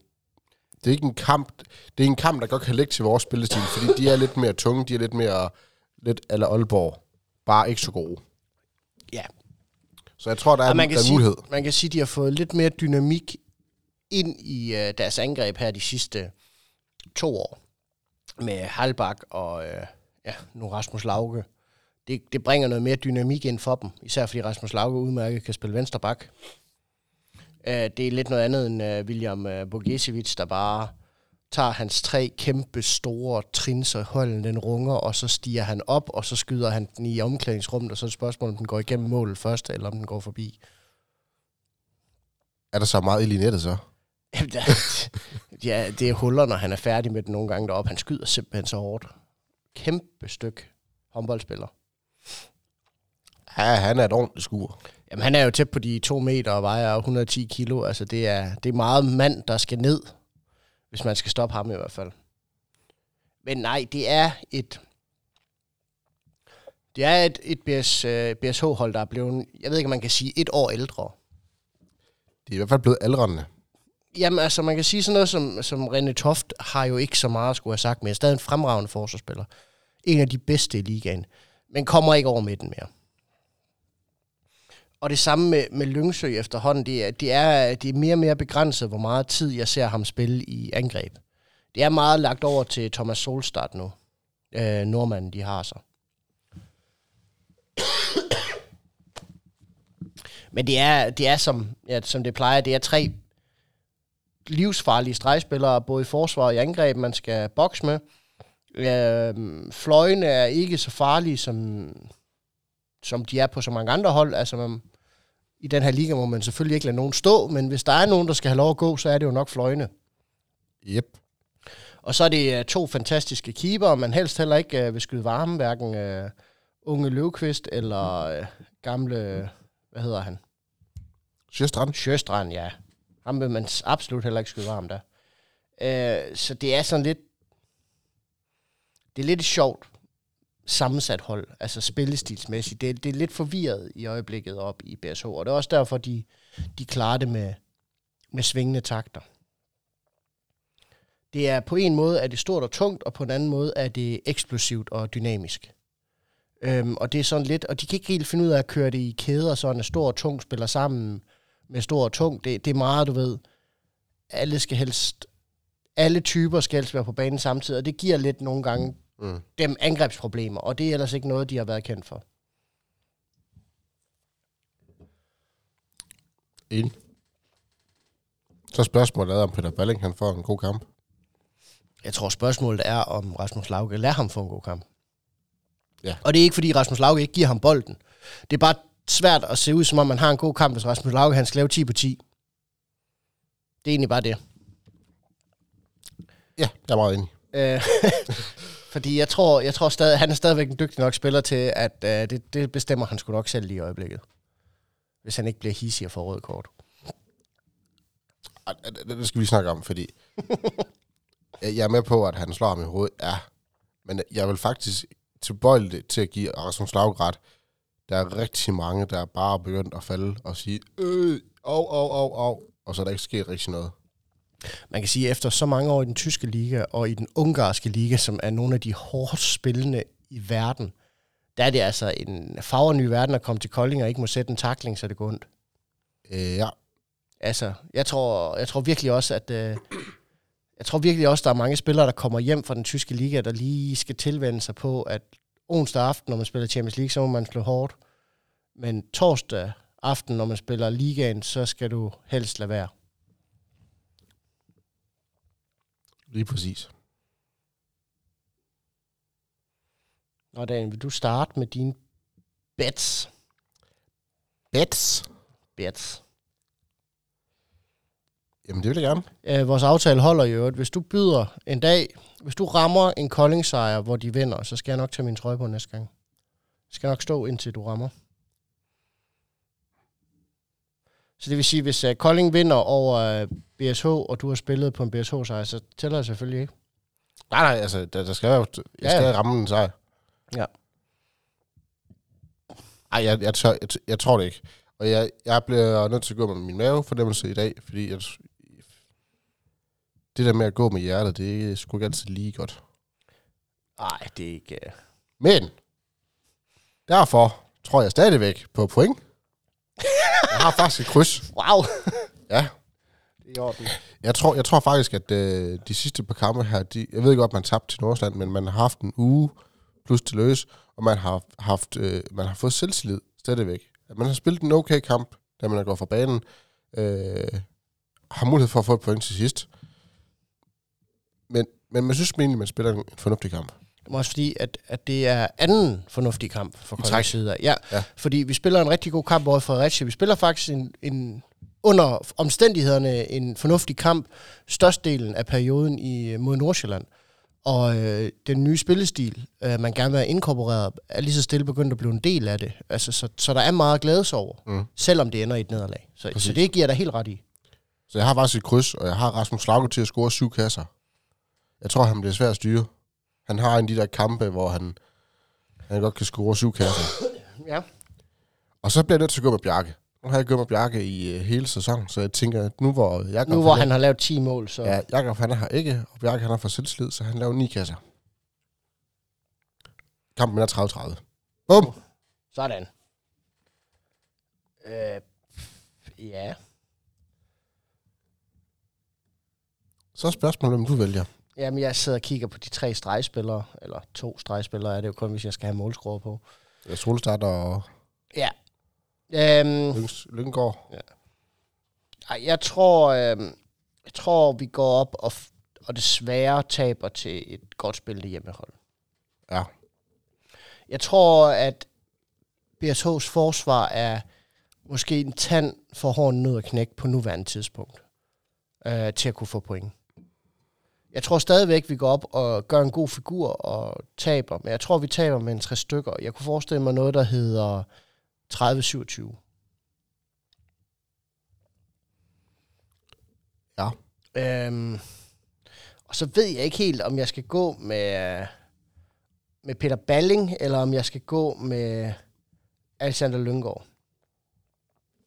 Det er ikke en kamp. Det er en kamp, der godt kan lægge til vores spillestil, fordi de er lidt mere tunge, de er lidt mere... Lidt eller Aalborg. Bare ikke så gode. Ja. Så jeg tror, der er, Og en, man kan, der er sige, mulighed. man kan sige, at de har fået lidt mere dynamik ind i øh, deres angreb her de sidste to år. Med Halbak og øh, ja, nu Rasmus Lauke. Det, det bringer noget mere dynamik ind for dem. Især fordi Rasmus Lauke udmærket kan spille venstre bak. Øh, det er lidt noget andet end øh, William øh, Borgesiewicz, der bare tager hans tre kæmpe store trins og holden den runger, og så stiger han op, og så skyder han den i omklædningsrummet, og så er det spørgsmålet, om den går igennem målet først, eller om den går forbi. Er der så meget i nettet så? Jamen, der- ja, det er huller, når han er færdig med den nogle gange deroppe. Han skyder simpelthen så hårdt. Kæmpe stykke håndboldspiller. Ja, han er et ordentligt skur. Jamen, han er jo tæt på de to meter og vejer 110 kilo. Altså, det er, det er meget mand, der skal ned, hvis man skal stoppe ham i hvert fald. Men nej, det er et... Det er et, et BS, uh, BSH-hold, der er blevet, jeg ved ikke, om man kan sige, et år ældre. De er i hvert fald blevet aldrende. Jamen, altså, man kan sige sådan noget som, som René Toft har jo ikke så meget at skulle have sagt, men er stadig en fremragende forsvarsspiller. En af de bedste i ligaen. Men kommer ikke over midten mere. Og det samme med, med Lyngsø efterhånden. Det er, det, er, det er mere og mere begrænset, hvor meget tid jeg ser ham spille i angreb. Det er meget lagt over til Thomas Solstad nu. Øh, nordmanden, de har så. Men det er, det er som, ja, som det plejer, det er tre livsfarlige stregspillere, både i forsvar og i angreb, man skal bokse med. Øh, fløjene er ikke så farlige, som, som de er på så mange andre hold. Altså, man, i den her liga må man selvfølgelig ikke lade nogen stå, men hvis der er nogen, der skal have lov at gå, så er det jo nok fløjene. Yep. Og så er det øh, to fantastiske keeper, man helst heller ikke øh, vil skyde varme, hverken øh, unge Løvqvist eller øh, gamle, hvad hedder han? Sjøstrand. Sjøstrand, ja. Ham vil man absolut heller ikke skyde varmt af. Øh, så det er sådan lidt... Det er lidt sjovt sammensat hold, altså spillestilsmæssigt. Det, det er lidt forvirret i øjeblikket op i BSH, og det er også derfor, de, de klarer det med, med svingende takter. Det er på en måde er det stort og tungt, og på en anden måde er det eksplosivt og dynamisk. Øhm, og det er sådan lidt, og de kan ikke helt finde ud af at køre det i kæder, sådan at stor og tung spiller sammen med stor og tung. Det, det er meget, du ved, alle skal helst, alle typer skal helst være på banen samtidig, og det giver lidt nogle gange Mm. dem angrebsproblemer, og det er ellers ikke noget, de har været kendt for. Enig. Så spørgsmålet er, om Peter Balling han får en god kamp. Jeg tror, spørgsmålet er, om Rasmus Lauke lader ham få en god kamp. Ja. Og det er ikke, fordi Rasmus Lauke ikke giver ham bolden. Det er bare svært at se ud, som om man har en god kamp, hvis Rasmus Lauke han skal lave 10 på 10. Det er egentlig bare det. Ja, jeg er meget enig. Fordi jeg tror, jeg tror stadig, han er stadigvæk en dygtig nok spiller til, at øh, det, det bestemmer han sgu nok selv lige i øjeblikket. Hvis han ikke bliver hissig og får rød kort. Ej, Det det skal vi snakke om, fordi jeg er med på, at han slår ham i hovedet. Ja, men jeg vil faktisk tilbøjelig til at give Rasmus Laug ret. Der er rigtig mange, der er bare begyndt at falde og sige, øh, au, au, au, au, og så er der ikke sket rigtig noget. Man kan sige, at efter så mange år i den tyske liga og i den ungarske liga, som er nogle af de hårdt spillende i verden, der er det altså en farverny verden at komme til Kolding og ikke må sætte en takling, så det går ondt. Øh, ja, Altså, jeg tror, jeg tror virkelig også, at... Øh, jeg tror virkelig også, der er mange spillere, der kommer hjem fra den tyske liga, der lige skal tilvende sig på, at onsdag aften, når man spiller Champions League, så må man slå hårdt. Men torsdag aften, når man spiller ligaen, så skal du helst lade være. Lige præcis. Nå, Dan, vil du starte med dine bets? Bets. Bets. Jamen, det vil jeg gerne. Øh, vores aftale holder jo, at hvis du byder en dag, hvis du rammer en Kolding-sejr, hvor de vinder, så skal jeg nok tage min trøje på næste gang. Jeg skal nok stå, indtil du rammer. Så det vil sige, hvis uh, Kolding vinder over uh, BSH, og du har spillet på en BSH-sejr, så tæller det selvfølgelig ikke. Nej, nej, altså, der, der skal jo, jeg Ja, skal ja. ramme en sejr. Ja. Ej, jeg, jeg, tør, jeg, jeg tror det ikke. Og jeg, jeg bliver nødt til at gå med min mavefornemmelse i dag, fordi jeg, det der med at gå med hjertet, det er sgu ikke altid lige godt. Nej, det er ikke... Men, derfor tror jeg stadigvæk på point. Jeg har faktisk et kryds. Wow! Ja, det i orden. jeg tror, jeg tror faktisk, at øh, de sidste par kampe her, de, jeg ved godt, man tabte til Nordsjælland, men man har haft en uge plus til løs, og man har haft, øh, man har fået selvtillid stadigvæk. At man har spillet en okay kamp, da man er gået fra banen, øh, har mulighed for at få et point til sidst. Men, men man synes egentlig, man spiller en, en fornuftig kamp. Er også fordi, at, at det er anden fornuftig kamp for. Koldings side. Ja, Ja. fordi vi spiller en rigtig god kamp over Fredericia. Vi spiller faktisk en, en under omstændighederne en fornuftig kamp størstedelen af perioden i mod Nordsjælland. Og øh, den nye spillestil, øh, man gerne vil have inkorporeret, er lige så stille begyndt at blive en del af det. Altså, så, så der er meget at glæde sig over, Mm. selvom det ender i et nederlag. Så, Præcis. så det giver jeg dig helt ret i. Så jeg har faktisk et kryds, og jeg har Rasmus Lauke til at score syv kasser. Jeg tror, han bliver svær at styre. Han har en af de der kampe, hvor han, han godt kan score syv kasser. Ja. Og så bliver jeg nødt til at gå med Bjarke. Nu har jeg gået med Bjarke i uh, hele sæsonen, så jeg tænker, at nu hvor Jakob, Nu hvor han har lavet 10 mål, så... Ja, Jakob han har ikke, og Bjarke han har fået selvslid, så han laver ni kasser. Kampen er 30-30. Bum! Sådan. Øh, ja. Så er spørgsmålet, om du vælger. Jamen, jeg sidder og kigger på de tre stregspillere, eller to stregspillere er det jo kun, hvis jeg skal have målscorer på. Ja, Solstad og Ja. Øhm, Lykkens- Lykkengård. ej, jeg tror, øhm, jeg tror, vi går op og, f- og desværre taber til et godt spillende hjemmehold. Ja. Jeg tror, at BSH's forsvar er måske en tand for hård nød at knække på nuværende tidspunkt øh, til at kunne få point. Jeg tror stadigvæk, vi går op og gør en god figur og taber, men jeg tror, vi taber med en tre stykker. Jeg kunne forestille mig noget, der hedder 30-27. Ja. Øhm, og så ved jeg ikke helt, om jeg skal gå med, med Peter Balling, eller om jeg skal gå med Alexander Lyngård.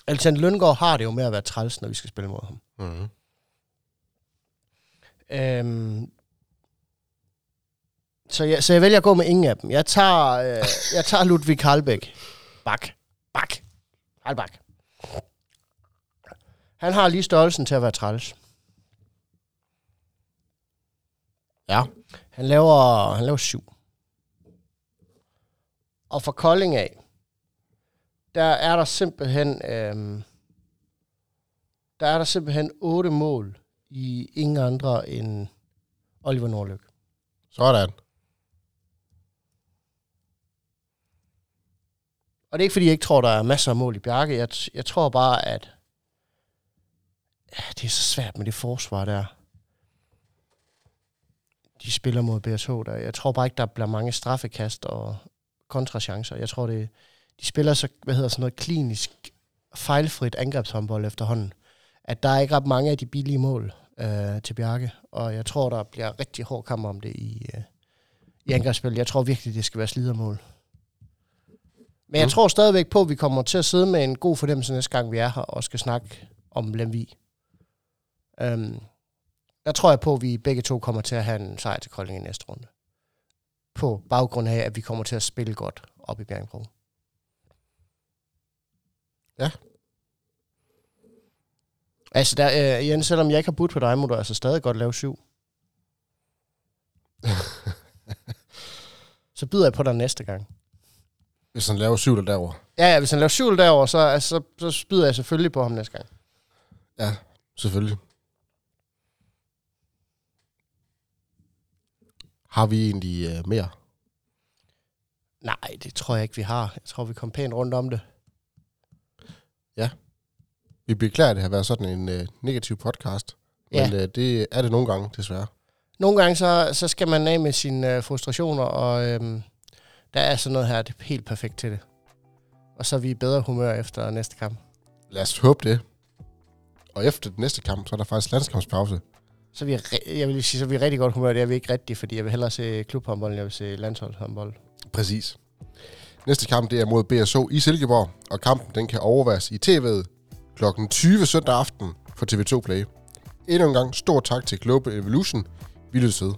Alexander Lyngård har det jo med at være træls, når vi skal spille mod ham. Mm-hmm. Øhm, Så jeg, så jeg vælger at gå med ingen af dem. Jeg tager, øh, jeg tager Ludvig Halbæk. Bak. Bak. Halbak. Han har lige størrelsen til at være træls. Ja. Han laver, han laver syv. Og for Kolding af, der er der simpelthen, øhm, der er der simpelthen otte mål i ingen andre end Oliver Nordløk. Sådan. Og det er ikke, fordi jeg ikke tror, der er masser af mål i Bjarke. Jeg, t- jeg tror bare, at ja, det er så svært med det forsvar der. De spiller mod BSH der. Jeg tror bare ikke, der bliver mange straffekast og kontrachancer. Jeg tror, det de spiller så, hvad hedder sådan noget, klinisk fejlfrit angrebshåndbold efterhånden. At der er ikke ret mange af de billige mål øh, til Bjarke. Og jeg tror, der bliver rigtig hård kamp om det i, øh, i angrebsspil. Jeg tror virkelig, det skal være slidermål. Men jeg Mm. tror stadigvæk på, at vi kommer til at sidde med en god fornemmelse næste gang, vi er her og skal snakke om Lemvi. Um, der tror jeg på, at vi begge to kommer til at have en sejr til Kolding i næste runde. På baggrund af, at vi kommer til at spille godt op i Bjergbro. Ja. Altså, der, øh, Jens, selvom jeg ikke har budt på dig, må du altså stadig godt lave syv. Så byder jeg på dig næste gang. Hvis han laver syv der derovre. Ja, ja, hvis han laver syv derovre, så, altså, så, så byder jeg selvfølgelig på ham næste gang. Ja, selvfølgelig. Har vi egentlig øh, mere? Nej, det tror jeg ikke, vi har. Jeg tror, vi kom pænt rundt om det. Vi beklager, at det har været sådan en øh, negativ podcast. Men øh, det er det nogle gange, desværre. Nogle gange, så, så skal man af med sine øh, frustrationer, og øhm, der er sådan noget her, det er helt perfekt til det. Og så er vi i bedre humør efter næste kamp. Lad os håbe det. Og efter den næste kamp, så er der faktisk landskampspause. Så er vi, jeg vil sige, så er vi i rigtig godt humør. Det er vi ikke rigtigt, fordi jeg vil hellere se klubhåndbold, end jeg vil se landsholdshåndbold. Præcis. Næste kamp, det er mod BSO i Silkeborg, og kampen den kan overværes i tv'et kl. 20 søndag aften for TV2 Play. Endnu en gang stor tak til Global Evolution. Vi lyttes ved.